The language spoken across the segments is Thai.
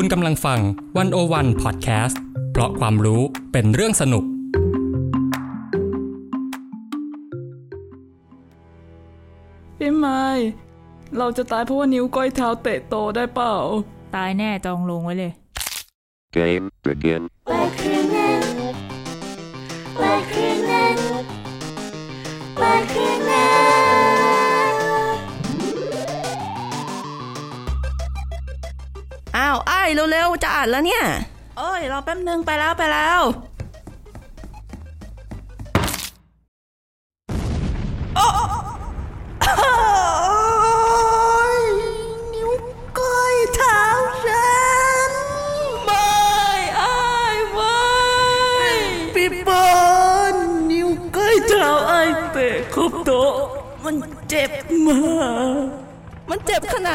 คุณกำลังฟังวันโอวันพอดแคสต์เพราะความรู้เป็นเรื่องสนุก พี่ไม้เราจะตายเพราะว่านิ้วก้อยเท้าเตะโตได้เปล่า ตายแน่จองลงไว้เลย Game begin. Lekinen Lekinen Lekinen อ้าวไอ้เร็วๆจะอ่านแล้วเนี่ย เอ้ยรอแป๊บนึงไปแล้วไปแล้ว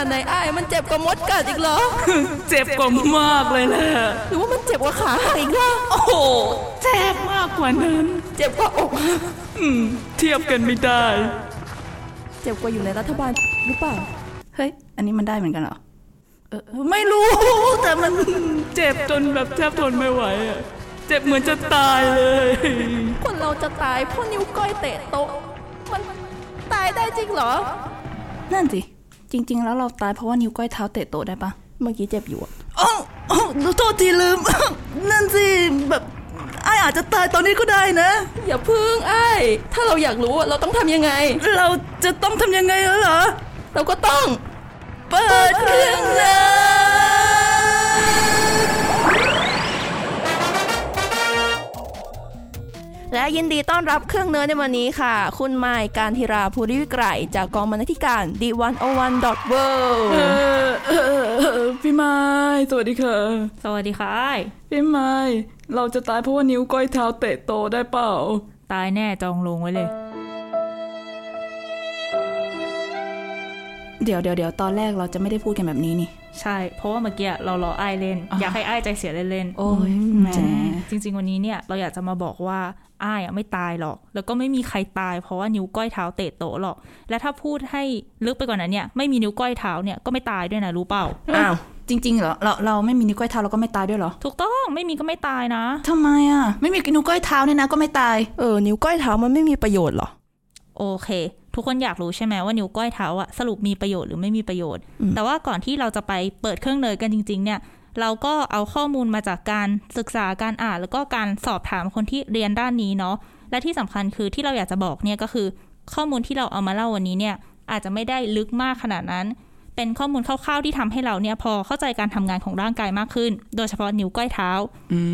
นเจ็บขนาดไหนไอ้ายมันเจ็บกว่ามดกัดอีกเหรอ เจ็บกว่ามากเลยแหละหรือว่ามันเจ็บกว่าขาหักอีกเหรอโอ้โหเจ็บมากกว่านั้น เจ็บกว่าอกหักอืม เทียบกันไม่ได้ เจ็บกว่าอยู่ในรัฐบาลหรือเปล่า เฮ้ย อันนี้มันได้เหมือนกันเหรอ เออไม่รู้แต่มันเจ็บจนแบบแทบทนไม่ไหวอะเจ็บเหมือนจะตายเลย คนเราจะตายเพราะนิ้วก้อยเตะโต๊ะมันตายได้จริงเหรอ นั่นสิ จริง ๆ แล้วเราตายเพราะว่านิ้วก้อยเท้าเตะโต๊ะได้ปะเมื่อกี้เจ็บอยู่อะอ๋อโทษทีลืม นั่นสิแบบไออาจจะตายตอนนี้ก็ได้นะ อย่าพึ่งไอถ้าเราอยากรู้อะเราต้องทำยังไง เราจะต้องทำยังไงเหรอ เราก็ต้อง เปิดเครื่องเลย และยินดีต้อนรับเครื่องเนื้อในวันนี้ค่ะ คุณไมค์การธีราภูริวิกรจากกองบรรณาธิการ d101.world เออเออเออเออพี่ไมค์สวัสดีค่ะ สวัสดีค่ะอ้พี่ไมค์เราจะตายเพราะว่านิ้วก้อยเท้าเตะโตได้เปล่า ตายแน่จองลงไว้เลย เดี๋ยวเดี๋ยวเดี๋ยวตอนแรกเราจะไม่ได้พูดกันแบบนี้นี่ ใช่ เพราะว่าเมื่อกี้เรารออ้ายเล่น อยากให้อ้ายใจเสียเล่นๆโอ้ยแหมจริง ๆ วันนี้เนี่ยเราอยากจะมาบอกว่าอ้ายอะไม่ตายหรอก แล้วก็ไม่มีใครตายเพราะว่านิ้วก้อยเท้าเตะโต๊ะหรอก และถ้าพูดให้ลึกไปกว่านั้นเนี่ยไม่มีนิ้วก้อยเท้าเนี่ยก็ไม่ตายด้วยนะรู้เปล่าอ้าวจริงๆเหรอเราเราไม่มีนิ้วก้อยเท้าเราก็ไม่ตายด้วยเหรอ ถูกต้องไม่มีก็ไม่ตายนะทำไมอะ ไม่มีนิ้วก้อยเท้าเนี่ยนะก็ไม่ตายเออนิ้วก้อยเท้ามันไม่มีประโยชน์หรอ โอเค ทุกคนอยากรู้ใช่ไหมว่านิ้วก้อยเท้าอะสรุปมีประโยชน์หรือไม่มีประโยชน์ แต่ว่าก่อนที่เราจะไปเปิดเครื่องเนยกันจริง ๆ เนี่ย เราก็เอาข้อมูลมาจากการศึกษาการอ่าน แล้วก็การสอบถามคนที่เรียนด้านนี้เนาะและที่สำคัญคือที่เราอยากจะบอกเนี่ยก็คือ ข้อมูลที่เราเอามาเล่าวันนี้เนี่ยอาจจะไม่ได้ลึกมากขนาดนั้น เป็นข้อมูลคร่าวๆที่ทำให้เราเนี่ยพอเข้าใจการทำงานของร่างกายมากขึ้น โดยเฉพาะนิ้วก้อยเท้า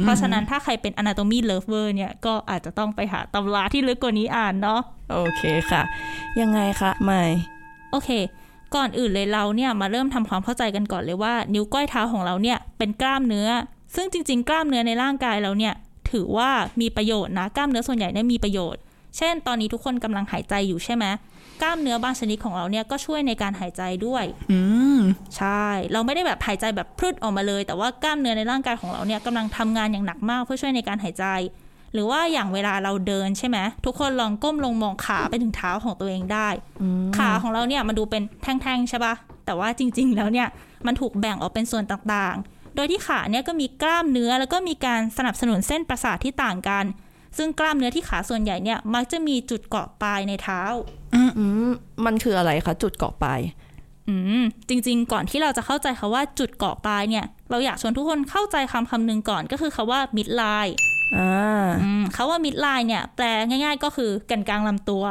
เพราะฉะนั้นถ้าใครเป็น anatomy lover เนี่ยก็อาจจะต้องไปหาตำราที่ลึกกว่านี้อ่านเนาะโอเคค่ะ ยังไงคะไม่โอเค ก่อนอื่นเลยเราเนี่ยมาเริ่มทำความเข้าใจกันก่อนเลยว่า นิ้วก้อยเท้าของเราเนี่ยเป็นกล้ามเนื้อ ซึ่งจริง ๆ กล้ามเนื้อในร่างกายเราเนี่ยถือว่ามีประโยชน์นะกล้ามเนื้อส่วนใหญ่เนี่ยมีประโยชน์ เช่น ตอนนี้ทุกคนกำลังหายใจอยู่ใช่ไหม กล้ามเนื้อบางชนิดของเราเนี่ยก็ช่วยในการหายใจด้วย อืมใช่ เราไม่ได้แบบหายใจแบบพรุดออกมาเลย แต่ว่ากล้ามเนื้อในร่างกายของเราเนี่ยกำลังทำงานอย่างหนักมากเพื่อช่วยในการหายใจ หรือว่าอย่างเวลาเราเดินใช่ไหมทุกคนลองก้มลงมองขาไปถึงเท้าของตัวเองได้ขาของเราเนี่ยมันดูเป็นแท่งๆใช่ปะแต่ว่าจริง ๆ แล้วเนี่ยมันถูกแบ่งออกเป็นส่วนต่างๆ โดยที่ขาเนี่ยก็มีกล้ามเนื้อแล้วก็มีการสนับสนุนเส้นประสาทที่ต่างกัน ซึ่งกล้ามเนื้อที่ขาส่วนใหญ่เนี่ยมักจะมีจุดเกาะปลายในเท้าอืมอืมมันคืออะไรคะจุดเกาะปลายอืมจริง ๆ ก่อนที่เราจะเข้าใจคาว่าจุดเกาะปลายเนี่ย เราอยากชวนทุกคนเข้าใจคำคำหนึ่งก่อนก็คือคาว่า midline อ่าอืมคาว่า midline เนี่ย แปลง่าย ๆ ก็คือแกันกลางลำตัว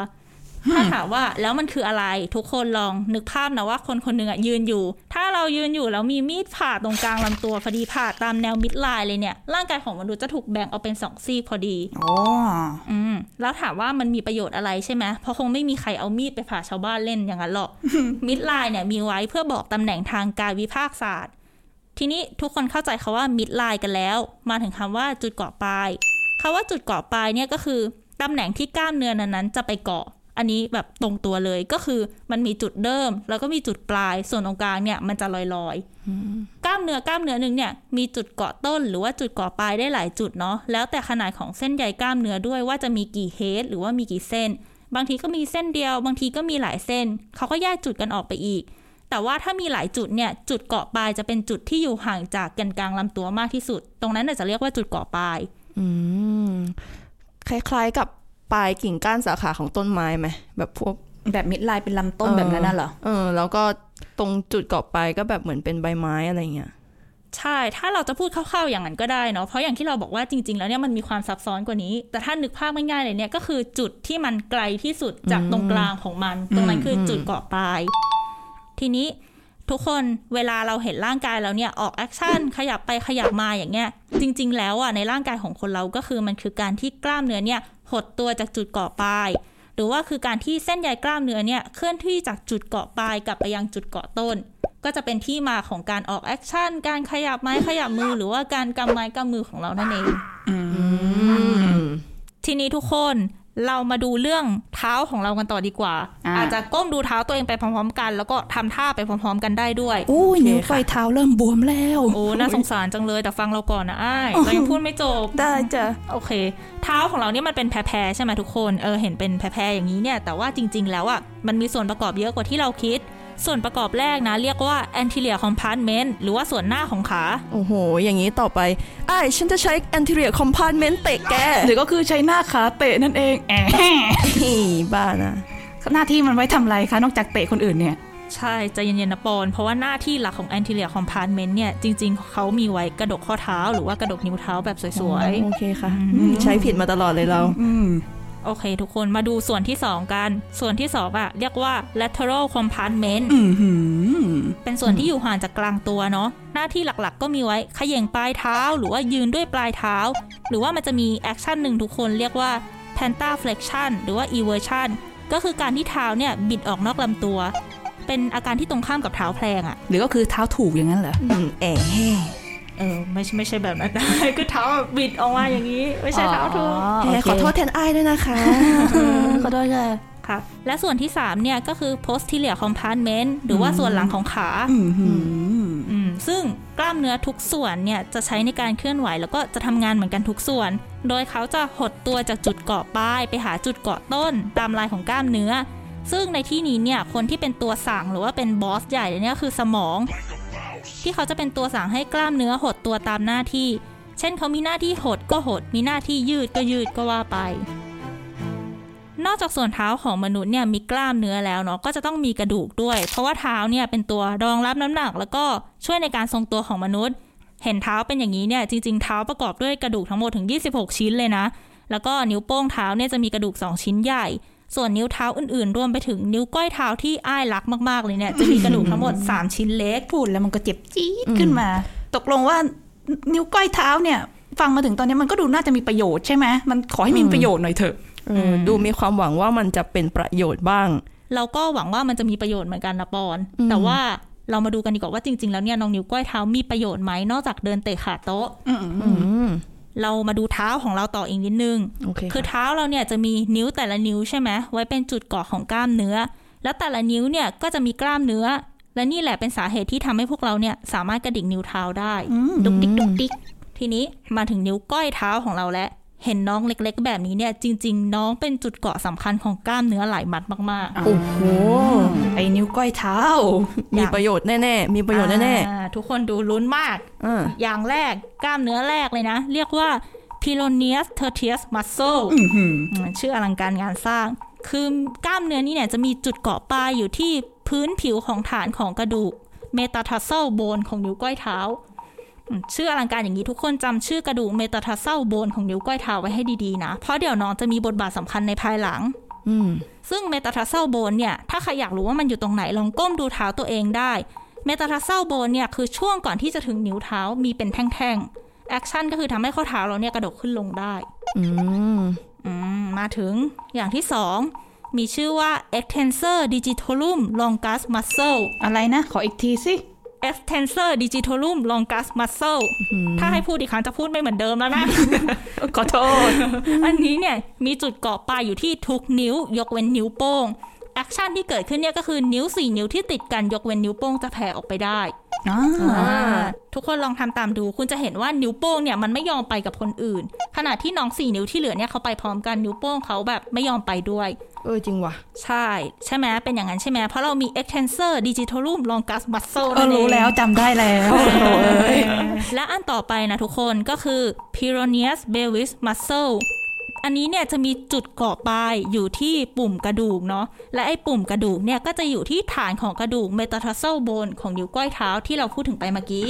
ถ้าถามว่าแล้วมันคืออะไรทุกคนลองนึกภาพนะว่าคนคนหนึ่งอะยืนอยู่ ถ้า เรายืนอยู่แล้วมีมีดผ่าตรงกลางลำตัวพอดีผ่าตามแนว midline เลยเนี่ย ร่างกายของมนุษย์จะถูกแบ่งออกเป็นสองซีกพอดีอ๋ออืมแล้วถามว่ามันมีประโยชน์อะไรใช่ไหมเพราะคงไม่มีใครเอามีดไปผ่าชาวบ้านเล่นอย่างนั้นหรอกมิดไลน์เนี่ยมีไว้เพื่อบอกตำแหน่งทางกายวิภาคศาสตร์ ทีนี้ทุกคนเข้าใจคาว่ามิดไลน์กันแล้ว มาถึงคำว่าจุดเกาะปลายคาว่าจุดเกาะปลายเนี่ยก็คือตำแหน่งที่กล้ามเนื้อนั้นๆจะไปเกาะ อันนี้แบบตรงตัวเลยก็คือมันมีจุดเริ่ม แล้วก็มีจุดปลายส่วนตรงกลางเนี่ยมันจะลอยๆ กล้ามเนื้อกล้ามเนื้อหนึ่งเนี่ยมีจุดเกาะต้นหรือว่าจุดเกาะปลายได้หลายจุดเนาะแล้วแต่ขนาดของเส้นใยกล้ามเนื้อด้วยว่าจะมีกี่เฮดหรือว่ามีกี่เส้น บางทีก็มีเส้นเดียว บางทีก็มีหลายเส้น เขาก็แยกจุดกันออกไปอีก แต่ว่าถ้ามีหลายจุดเนี่ยจุดเกาะปลายจะเป็นจุดที่อยู่ห่างจากแกนกลางลำตัวมากที่สุด ตรงนั้นน่ะจะเรียกว่าจุดเกาะปลาย อืมคล้ายๆกับ ปลายกิ่งก้านสาขาของต้นไม้ไหมแบบพวกแบบมิดไลน์เป็นลำต้นแบบนั้นน่ะเหรอ เออ แล้วก็ตรงจุดเกาะปลายก็แบบเหมือนเป็นใบไม้อะไรเงี้ย ใช่ ถ้าเราจะพูดคร่าวๆอย่างนั้นก็ได้เนาะ เพราะอย่างที่เราบอกว่าจริง ๆ แล้วเนี่ยมันมีความซับซ้อนกว่านี้ แต่ถ้านึกภาพง่ายๆเลยเนี่ยก็คือจุดที่มันไกลที่สุดจากตรงกลางของมัน ตรงนั้นคือจุดเกาะปลาย ทีนี้ทุกคนเวลาเราเห็นร่างกายเราเนี่ยออก action ขยับไปขยับมาอย่างเงี้ย จริง ๆ แล้วอะในร่างกายของคนเราก็คือมันคือการที่กล้ามเนื้อเนี่ย หดตัวจากจุดเกาะปลาย หรือว่าคือการที่เส้นใยกล้ามเนื้อเนี่ยเคลื่อนที่จากจุดเกาะปลายกลับไปยังจุดเกาะต้น ก็จะเป็นที่มาของการออก action การขยับไม้ขยับมือ หรือว่าการกำไม้กำมือของเรานั่นเองทีนี้ทุกคน เรามาดูเรื่องเท้าของเรากันต่อดีกว่าอ่า อาจจะก้มดูเท้าตัวเองไปพร้อมๆ กัน แล้วก็ทำท่าไปพร้อม ๆ กันได้ด้วยอุ้ยนิ้วก้อยเท้าเริ่มบวมแล้วโอ้น่าสงสารจังเลยแต่ฟังเราก่อนนะอ้ายเรายังพูดไม่จบได้จ้ะโอเค เท้าของเราเนี่ยมันเป็นแพรๆใช่ไหมทุกคนเออเห็นเป็นแพรๆอย่างนี้เนี่ยแต่ว่าจริง ๆ แล้วอะมันมีส่วนประกอบเยอะกว่าที่เราคิด ส่วนประกอบแรกนะ เรียกว่า anterior compartment หรือว่าส่วนหน้าของขา โอ้โห อย่างนี้ต่อไปไอ้ายฉันจะใช้ anterior compartment เตะแก หรือก็คือใช้หน้าขาเตะนั่นเองแอะนี่บ้านะหน้าที่มันไว้ทำอะไรคะ นอกจากเตะคนอื่นเนี่ย ใช่ใจเย็นๆนะปอน เพราะว่าหน้าที่หลักของ anterior compartment เนี่ย จริง ๆ เขามีไว้กระดกข้อเท้า หรือว่ากระดกนิ้วเท้าแบบสวยโอเคค่ะ ใช้ผิดมาตลอดเลยเราอืมๆ โอเค ทุกคนมาดูส่วนที่ 2 กัน ส่วนที่ 2อะเรียกว่า lateral compartment อืมหืมเป็นส่วนที่อยู่ห่างจากกลางตัวเนาะหน้าที่หลักๆ ก็มีไว้เขย่งปลายเท้า หรือว่ายืนด้วยปลายเท้า หรือว่ามันจะมี action หนึ่งทุกคนเรียกว่า plantar flexion หรือว่า eversion ก็คือการที่เท้าเนี่ยบิดออกนอกลำตัว เป็นอาการที่ตรงข้ามกับเท้าแพลงอะหรือก็คือเท้าถูกอย่างนั้นเหรออืมแอะ เออไม่ใช่ไม่ใช่แบบนั้นคือเท้าแบบบิดออกมาอย่างนี้ ไม่ใช่เท้าถูกแหมขอโทษแทนอ้ายด้วยนะคะขอโทษค่ะค่ะและส่วนที่ 3 เนี่ย ก็คือ posterior compartment หรือว่าส่วนหลังของขาอืมหืมอืมซึ่งกล้ามเนื้อทุกส่วนเนี่ย จะใช้ในการเคลื่อนไหว แล้วก็จะทำงานเหมือนกันทุกส่วน โดยเขาจะหดตัวจากจุดเกาะปลาย ไปหาจุดเกาะต้น ตามลายของกล้ามเนื้อ ซึ่งในที่นี้เนี่ย คนที่เป็นตัวสั่งหรือว่าเป็นบอสใหญ่เนี่ยคือสมอง ที่เขาจะเป็นตัวสั่งให้กล้ามเนื้อหดตัวตามหน้าที่ เช่นเขามีหน้าที่หดก็หด มีหน้าที่ยืดก็ยืดก็ว่าไป นอกจากส่วนเท้าของมนุษย์เนี่ยมีกล้ามเนื้อแล้วเนาะก็จะต้องมีกระดูกด้วย เพราะว่าเท้าเนี่ยเป็นตัวรองรับน้ำหนัก แล้วก็ช่วยในการทรงตัวของมนุษย์ เห็นเท้าเป็นอย่างนี้เนี่ยจริง ๆ เท้าประกอบด้วยกระดูกทั้งหมดถึง 26 ชิ้นเลยนะ แล้วก็นิ้วโป้งเท้าเนี่ยจะมีกระดูก 2 ชิ้นใหญ่ ส่วนนิ้วเท้าอื่นๆ รวมไปถึงนิ้วก้อยเท้าที่อ้ายรักมากๆ เลยเนี่ย จะมีกระดูกทั้งหมด 3 ชิ้นเล็กพูดแล้วมันก็เจ็บจี๊ดขึ้นมา ตกลงว่านิ้วก้อยเท้าเนี่ย ฟังมาถึงตอนนี้มันก็ดูน่าจะมีประโยชน์ใช่ไหมมันขอให้มีประโยชน์หน่อยเถอะเออดูมีความหวังว่ามันจะเป็นประโยชน์บ้าง เราก็หวังว่ามันจะมีประโยชน์เหมือนกันนะปอนอืมแต่ว่าเรามาดูกันดีกว่าว่าจริง ๆ แล้วเนี่ยน้องนิ้วก้อยเท้ามีประโยชน์ไหมนอกจากเดินเตะขาโต๊ะอืมอืม เรามาดูเท้าของเราต่ออีกนิดนึงโอเคคือค่ะเท้าเราเนี่ยจะมีนิ้วแต่ละนิ้วใช่ไหมไว้เป็นจุดเกาะของกล้ามเนื้อ แล้วแต่ละนิ้วเนี่ยก็จะมีกล้ามเนื้อ และนี่แหละเป็นสาเหตุที่ทำให้พวกเราเนี่ยสามารถกระดิกนิ้วเท้าได้ดุกดิกดุกดิกทีนี้มาถึงนิ้วก้อยเท้าของเราแล้ว เห็นน้องเล็กๆ แบบนี้เนี่ยจริง ๆ น้องเป็นจุดเกาะสำคัญของกล้ามเนื้อหลายมัดมากโอ้โหไอ้นิ้วก้อยเท้า มีประโยชน์แน่ๆ มีๆประโยชน์แน่อ่าทุกคนดูลุ้นมากๆอ่าอย่างแรกกล้ามเนื้อแรกเลยนะ เรียกว่า Pilonius tertius muscle อืมหืมอืมชื่ออลังการงานสร้าง คือกล้ามเนื้อนี้เนี่ยจะมีจุดเกาะปลายอยู่ที่พื้นผิวของฐานของกระดูกเมตาทาร์เซลโบนของนิ้วก้อยเท้าอืม ชื่ออลังการอย่างนี้ทุกคนจำชื่อกระดูกเมตาทาเซลโบนของนิ้วก้อยเท้าไว้ให้ดีๆนะ เพราะเดี๋ยวน้องจะมีบทบาทสำคัญในภายหลังอืซึ่ง metatarsal bone เนี่ย ถ้าใครอยากรู้ว่ามันอยู่ตรงไหนลองก้มดูเท้าตัวเองได้ metatarsal bone เนี่ยคือช่วงก่อนที่จะถึงนิ้วเท้ามีเป็นแท่งๆ action ก็คือทำให้ข้อเท้าเราเนี่ยกระดกขึ้นลงได้ อืมอืมมาถึงอย่างที่สองมีชื่อว่า extensor digitorum longus muscle อะไรนะ ขออีกทีสิ extensor digitorum longus muscle ถ้าให้พูดอีกครั้งจะพูดไม่เหมือนเดิมแล้วนะ ขอโทษ อันนี้เนี่ยมีจุดเกาะปลายอยู่ที่ทุกนิ้วยกเว้นนิ้วโป้ง action ที่เกิดขึ้นเนี่ยก็คือนิ้วสี่นิ้วที่ติดกันยกเว้นนิ้วโป้งจะแผ่ออกไปได้อ่าอ่า ทุกคนลองทำตามดู คุณจะเห็นว่านิ้วโป้งเนี่ยมันไม่ยอมไปกับคนอื่น ขณะที่น้องสี่นิ้วที่เหลือเนี่ยเขาไปพร้อมกันนิ้วโป้งเขาแบบไม่ยอมไปด้วย เออจริงว่ะ ใช่ ใช่ไหมเป็นอย่างนั้นใช่ไหมเพราะเรามี extensor digitorum longus muscle เออนั่นเองรู้แล้วจำได้แล้วและอันต่อไปนะทุกคนก็คือ Pyroneus brevis muscle อันนี้เนี่ยจะมีจุดเกาะปลายอยู่ที่ปุ่มกระดูกเนาะและไอ้ปุ่มกระดูกเนี่ยก็จะอยู่ที่ฐานของกระดูก metatarsal bone ของนิ้วก้อยเท้าที่เราพูดถึงไปเมื่อกี้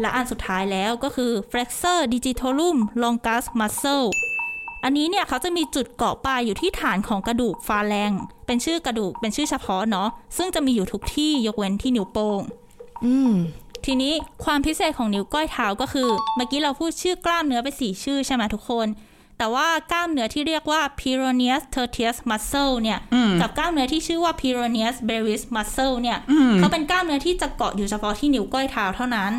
และอันสุดท้ายแล้วก็คือ flexor digitorum longus muscle อันนี้เนี่ยเขาจะมีจุดเกาะปลายอยู่ที่ฐานของกระดูกฟาแลงเป็นชื่อกระดูกเป็นชื่อเฉพาะเนาะซึ่งจะมีอยู่ทุกที่ยกเว้นที่นิ้วโป้งอืมทีนี้ความพิเศษของนิ้วก้อยเท้าก็คือ เมื่อกี้เราพูดชื่อกล้ามเนื้อไปสี่ชื่อใช่ไหมทุกคน แต่ว่ากล้ามเนื้อที่เรียกว่า Pyroneus tertius muscle เนี่ย กับกล้ามเนื้อที่ชื่อว่า Pyroneus brevis muscle เนี่ยเขาเป็นกล้ามเนื้อที่จะเกาะอยู่เฉพาะที่นิ้วก้อยเท้าเท่านั้น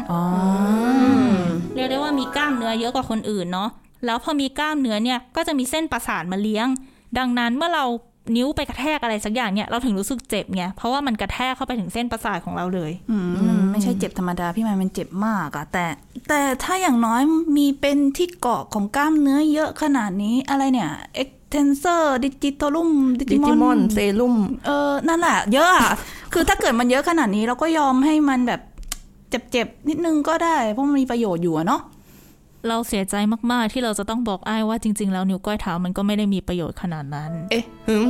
เรียกได้ว่ามีกล้ามเนื้อเยอะกว่าคนอื่นเนาะแล้วพอมีกล้ามเนื้อเนี่ยก็จะมีเส้นประสาทมาเลี้ยง ดังนั้นเมื่อเรานิ้วไปกระแทกอะไรสักอย่างเนี่ยเราถึงรู้สึกเจ็บไงเพราะว่ามันกระแทกเข้าไปถึงเส้นประสาทของเราเลย อืมมัน ไม่ใช่เจ็บธรรมดาพี่ไมายมันเจ็บมากอะแต่แต่ถ้าอย่างน้อยมีเป็นที่เกาะของกล้ามเนื้อเยอะขนาดนี้อะไรเนี่ย extensor digitalum ดิจิมอนเซรุ่มเออนั่นแหละเยอะอะคือถ้าเกิดมันเยอะขนาดนี้เราก็ยอมให้มันแบบเจ็บๆนิดนึงก็ได้ เพราะมันมีประโยชน์อยู่อะเนาะ เราเสียใจมากๆ ที่เราจะต้องบอกอ้ายว่าจริง ๆ แล้วนิ้วก้อยเท้ามันก็ไม่ได้มีประโยชน์ขนาดนั้น เอ๊ะหึม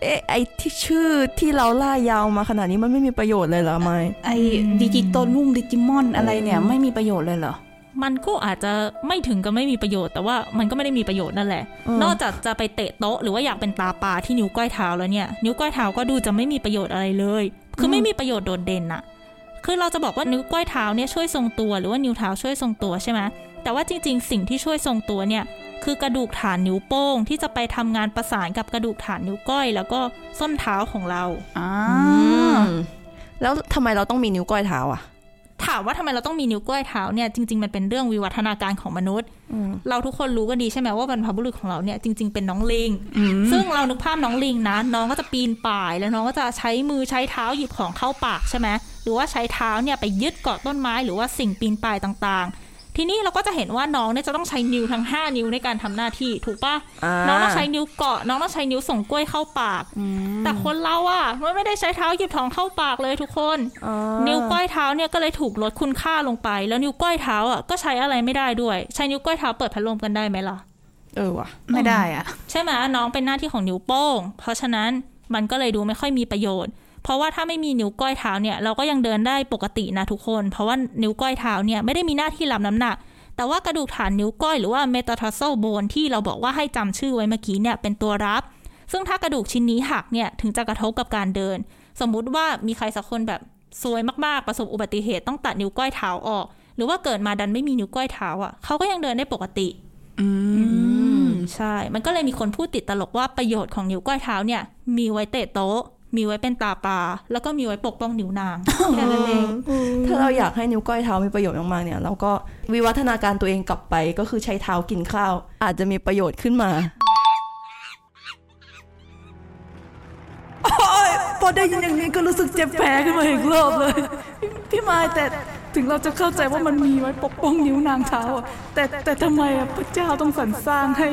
เอ๊ะไอที่ชื่อที่เราล่ายาวมาขนาดนี้มันไม่มีประโยชน์เลยเหรอไม่ไอ้ดิจิตอลุ่มดิจิมอนอะไรเนี่ยไม่มีประโยชน์เลยเหรอมันก็อาจจะไม่ถึงกับไม่มีประโยชน์ แต่ว่ามันก็ไม่ได้มีประโยชน์นั่นแหละ นอกจากจะไปเตะโต๊ะหรือว่าอยากเป็นตาปลาที่นิ้วก้อยเท้าแล้วเนี่ย นิ้วก้อยเท้าก็ดูจะไม่มีประโยชน์อะไรเลย คือไม่มีประโยชน์โดดเด่นน่ะคือเราจะบอกว่านิ้วก้อยเท้าเนี่ยช่วยทรงตัวหรือว่านิ้วเท้าช่วยทรงตัวใช่ไหม แต่ว่าจริงๆ สิ่งที่ช่วยทรงตัวเนี่ยคือกระดูกฐานนิ้วโป้ง ที่จะไปทำงานประสานกับกระดูกฐานนิ้วก้อย แล้วก็ส้นเท้าของเราอ่าแล้วทำไมเราต้องมีนิ้วก้อยเท้าอะถามว่าทำไมเราต้องมีนิ้วก้อยเท้าเนี่ยจริง ๆ มันเป็นเรื่องวิวัฒนาการของมนุษย์ เราทุกคนรู้กันดีใช่ไหมว่าบรรพบุรุษของเราเนี่ยจริง ๆ เป็นน้องลิง ซึ่งเรานึกภาพน้องลิงนะ น้องก็จะปีนป่าย แล้วน้องก็จะใช้มือใช้เท้าหยิบของเข้าปากใช่ไหมหรือว่าใช้เท้าเนี่ยไปยึดเกาะต้นไม้ หรือว่าสิ่งปีนป่ายต่างๆ ทีนี้เราก็จะเห็นว่าน้องเนี่ยจะต้องใช้นิ้วทั้ง 5 นิ้วในการทำหน้าที่ถูกปะอ่าน้องต้องใช้นิ้วเกาะ น้องต้องใช้นิ้วส่งกล้วยเข้าปาก แต่คนเราอะมันไม่ได้ใช้เท้าหยิบของเข้าปากเลยทุกคน นิ้วก้อยเท้าเนี่ยก็เลยถูกลดคุณค่าลงไป แล้วนิ้วก้อยเท้าอะก็ใช้อะไรไม่ได้ด้วย ใช้นิ้วก้อยเท้าเปิดพัดลมกันได้ไหมล่ะ เออว่ะไม่ได้อะใช่ไหมน้องเป็นหน้าที่ของนิ้วโป้ง เพราะฉะนั้นมันก็เลยดูไม่ค่อยมีประโยชน์ เพราะว่าถ้าไม่มีนิ้วก้อยเท้าเนี่ยเราก็ยังเดินได้ปกตินะทุกคน เพราะว่านิ้วก้อยเท้าเนี่ยไม่ได้มีหน้าที่รับน้ำหนัก แต่ว่ากระดูกฐานนิ้วก้อยหรือว่า metatarsal bone ที่เราบอกว่าให้จำชื่อไว้เมื่อกี้เนี่ยเป็นตัวรับ ซึ่งถ้ากระดูกชิ้นนี้หักเนี่ยถึงจะกระทบกับการเดิน สมมุติว่ามีใครสักคนแบบซวยมากๆประสบอุบัติเหตุต้องตัดนิ้วก้อยเท้าออก หรือว่าเกิดมาดันไม่มีนิ้วก้อยเท้าอะเขาก็ยังเดินได้ปกติ อืมใช่ มันก็เลยมีคนพูดติดตลกว่าประโยชน์ของนิ้วก้อยเท้าเนี่ย มีไว้เตะโต๊ะ มีไว้เป็นตาปลาแล้วก็มีไว้ปกป้องนิ้วนางแค่นั้นเองถ้าเราอยากให้นิ้วก้อยเท้ามีประโยชน์มากๆเนี่ย เราก็วิวัฒนาการตัวเองกลับไปก็คือใช้เท้ากินข้าว อาจจะมีประโยชน์ขึ้นมาพอได้ยินอย่างนี้ก็รู้สึกเจ็บแผลขึ้นมาอีกรอบเลย พี่ไมายแต่ถึงเราจะเข้าใจว่ามันมีไว้ปกป้องนิ้วนางเท้าอะแต่แต่ทำไมอะพระเจ้าต้องสรรสร้างให้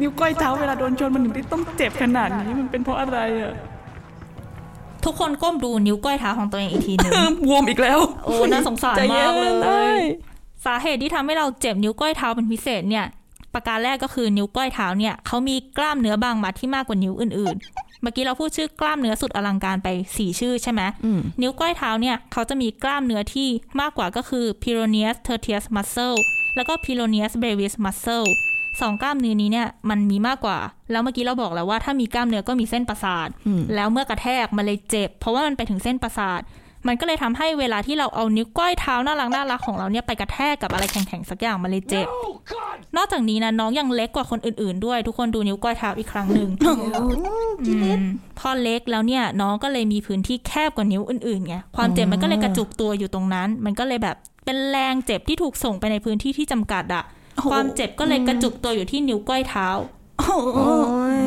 นิ้วก้อยเท้าเวลาโดนชนมันถึงได้ต้องเจ็บขนาดนี้มันเป็นเพราะอะไรอะ ทุกคนก้มดูนิ้วก้อยเท้าของตัวเองอีกทีหนึ่งบวมอีกแล้ว โอ้น่าสงสารใจเย็มานกเลได้ยสาเหตุที่ทำให้เราเจ็บนิ้วก้อยเท้าเป็นพิเศษเนี่ย ประการแรกก็คือนิ้วก้อยเท้าเนี่ยเขามีกล้ามเนื้อบางมัดที่มากกว่านิ้วอื่นๆ เมื่อกี้เราพูดชื่อกล้ามเนื้อสุดอลังการไปสี่ชื่อใช่ไหมอืมนิ้วก้อยเท้าเนี่ยเขาจะมีกล้ามเนื้อที่มากกว่าก็คือ Pyroneus tertius muscle แล้วก็ Pyroneus brevis muscle สองกล้ามเนื้อนี้เนี่ยมันมีมากกว่า แล้วเมื่อกี้เราบอกแล้วว่าถ้ามีกล้ามเนื้อก็มีเส้นประสาทอืมแล้วเมื่อกระแทกมันเลยเจ็บ เพราะว่ามันไปถึงเส้นประสาท มันก็เลยทำให้เวลาที่เราเอานิ้วก้อยเท้าน่ารักน่ารักของเราเนี่ยไปกระแทกกับอะไรแข็งๆสักอย่างมันเลยเจ็บ นอกจากนี้นะน้องยังเล็กกว่าคนอื่นๆด้วย ทุกคนดูนิ้วก้อยเท้าอีกครั้งหนึ่งอืมพอเล็กแล้วเนี่ยน้องก็เลยมีพื้นที่แคบกว่านิ้วอื่นๆไงความเจ็บมันก็เลยกระจุกตัวอยู่ตรงนั้น มันก็เลยแบบเป็นแรงเจ็บที่ถูกส่งไปในพื้นที่ที่จำกัดอะโอ้โห ความเจ็บก็เลยกระจุกตัวอยู่ที่นิ้วก้อยเท้าโอ้ย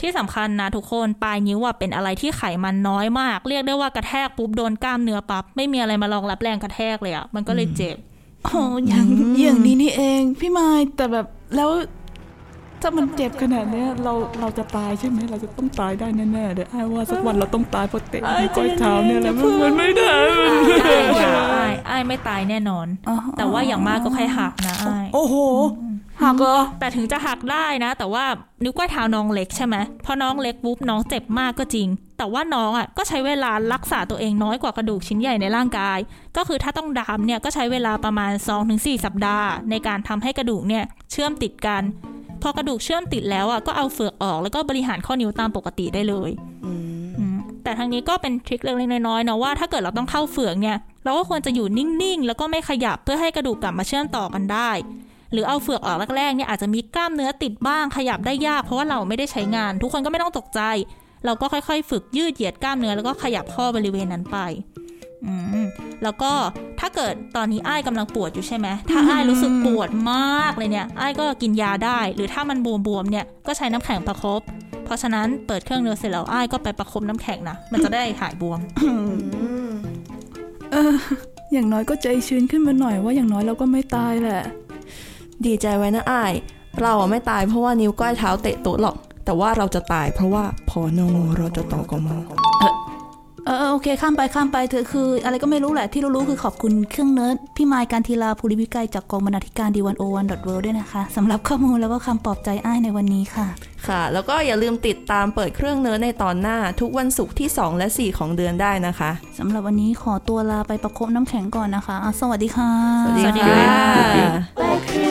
ที่สำคัญนะทุกคนปลายนิ้วอะเป็นอะไรที่ไขมันน้อยมาก เรียกได้ว่ากระแทกปุ๊บโดนกล้ามเนื้อปั๊บไม่มีอะไรมารองรับแรงกระแทกเลยอะมันก็เลยเจ็บโอ้อย่างอย่างนี้นี่เอง พี่ไม้แต่แบบแล้ว ถ้ามันเจ็บขนาดเนี้ยเราเราจะตายใช่ไหมเราจะต้องตายได้แน่ๆเดี๋ยวไอ้ว่าสักวันเราต้องตายเพราะเตะนิ้วก้อยเท้าเนี่ยแหละมันมันไม่ได้มันไอ้อย่าไอ้ไอ้ไม่ตายแน่นอนอ๋อแต่ว่าอย่างมากก็แค่หักนะไอ้โอ้โหหักเหรอแต่ถึงจะหักได้นะ แต่ว่านิ้วก้อยเท้าน้องเล็กใช่ไหมพอน้องเล็กปุ๊บน้องเจ็บมากก็จริง แต่ว่าน้องอะก็ใช้เวลารักษาตัวเองน้อยกว่ากระดูกชิ้นใหญ่ในร่างกาย ก็คือถ้าต้องดามเนี่ยก็ใช้เวลาประมาณ 2-4 สัปดาห์ ในการทำให้กระดูกเนี่ยเชื่อมติดกัน พอกระดูกเชื่อมติดแล้วอะก็เอาเฟือกออกแล้วก็บริหารข้อนิ้วตามปกติได้เลยอืมแต่ทางนี้ก็เป็นทริคเล็กๆน้อยๆนะว่าถ้าเกิดเราต้องเข้าเฟือกเนี่ยเราก็ควรจะอยู่นิ่งๆ แล้วก็ไม่ขยับเพื่อให้กระดูกกลับมาเชื่อมต่อกันได้ หรือเอาเฟือกออกแรกๆเนี่ยอาจจะมีกล้ามเนื้อติดบ้างขยับได้ยากเพราะว่าเราไม่ได้ใช้งาน ทุกคนก็ไม่ต้องตกใจ เราก็ค่อยๆ ฝึกยืดเหยียดกล้ามเนื้อแล้วก็ขยับข้อบริเวณนั้นไปอืมแล้วก็ ถ้าเกิดตอนนี้อ้ายกำลังปวดอยู่ใช่ไหมถ้าอ้ายรู้สึกปวดมากเลยเนี่ยอ้ายก็กินยาได้ หรือถ้ามันบวมๆเนี่ยก็ใช้น้ำแข็งประคบเพราะฉะนั้นเปิดเครื่องเนิร์ดเสร็จแล้วอ้ายก็ไปประคบน้ำแข็งนะมันจะได้หายบวมเอออย่างน้อยก็ใจชื้นขึ้นมาหน่อยว่าอย่างน้อยเราก็ไม่ตายแหละ ดีใจไว้นะอ้ายเราอะไม่ตายเพราะว่านิ้วก้อยเท้าเตะโต๊ะหรอก แต่ว่าเราจะตายเพราะว่าพอนงเราจะต่อกมเออ เออโอเค ข้ามไปข้ามไปเธอคือ อะไรก็ไม่รู้แหละที่รู้ๆคือขอบคุณเครื่องเนิร์ดพี่ไมายการทีลาภูริวิกัยจากกองบรรณาธิการ The 101.world ด้วยนะคะสำหรับข้อมูลแล้วก็คำปลอบใจอ้ายในวันนี้ค่ะ ค่ะ แล้วก็อย่าลืมติดตามเปิดเครื่องเนื้อในตอนหน้า ทุกวันศุกร์ที่ 2 และ 4 ของเดือนได้นะคะสำหรับวันนี้ขอตัวลาไปประคบน้ำแข็งก่อนนะคะอะสวัสดีค่ะ สวัสดีสวัสดีค่ะ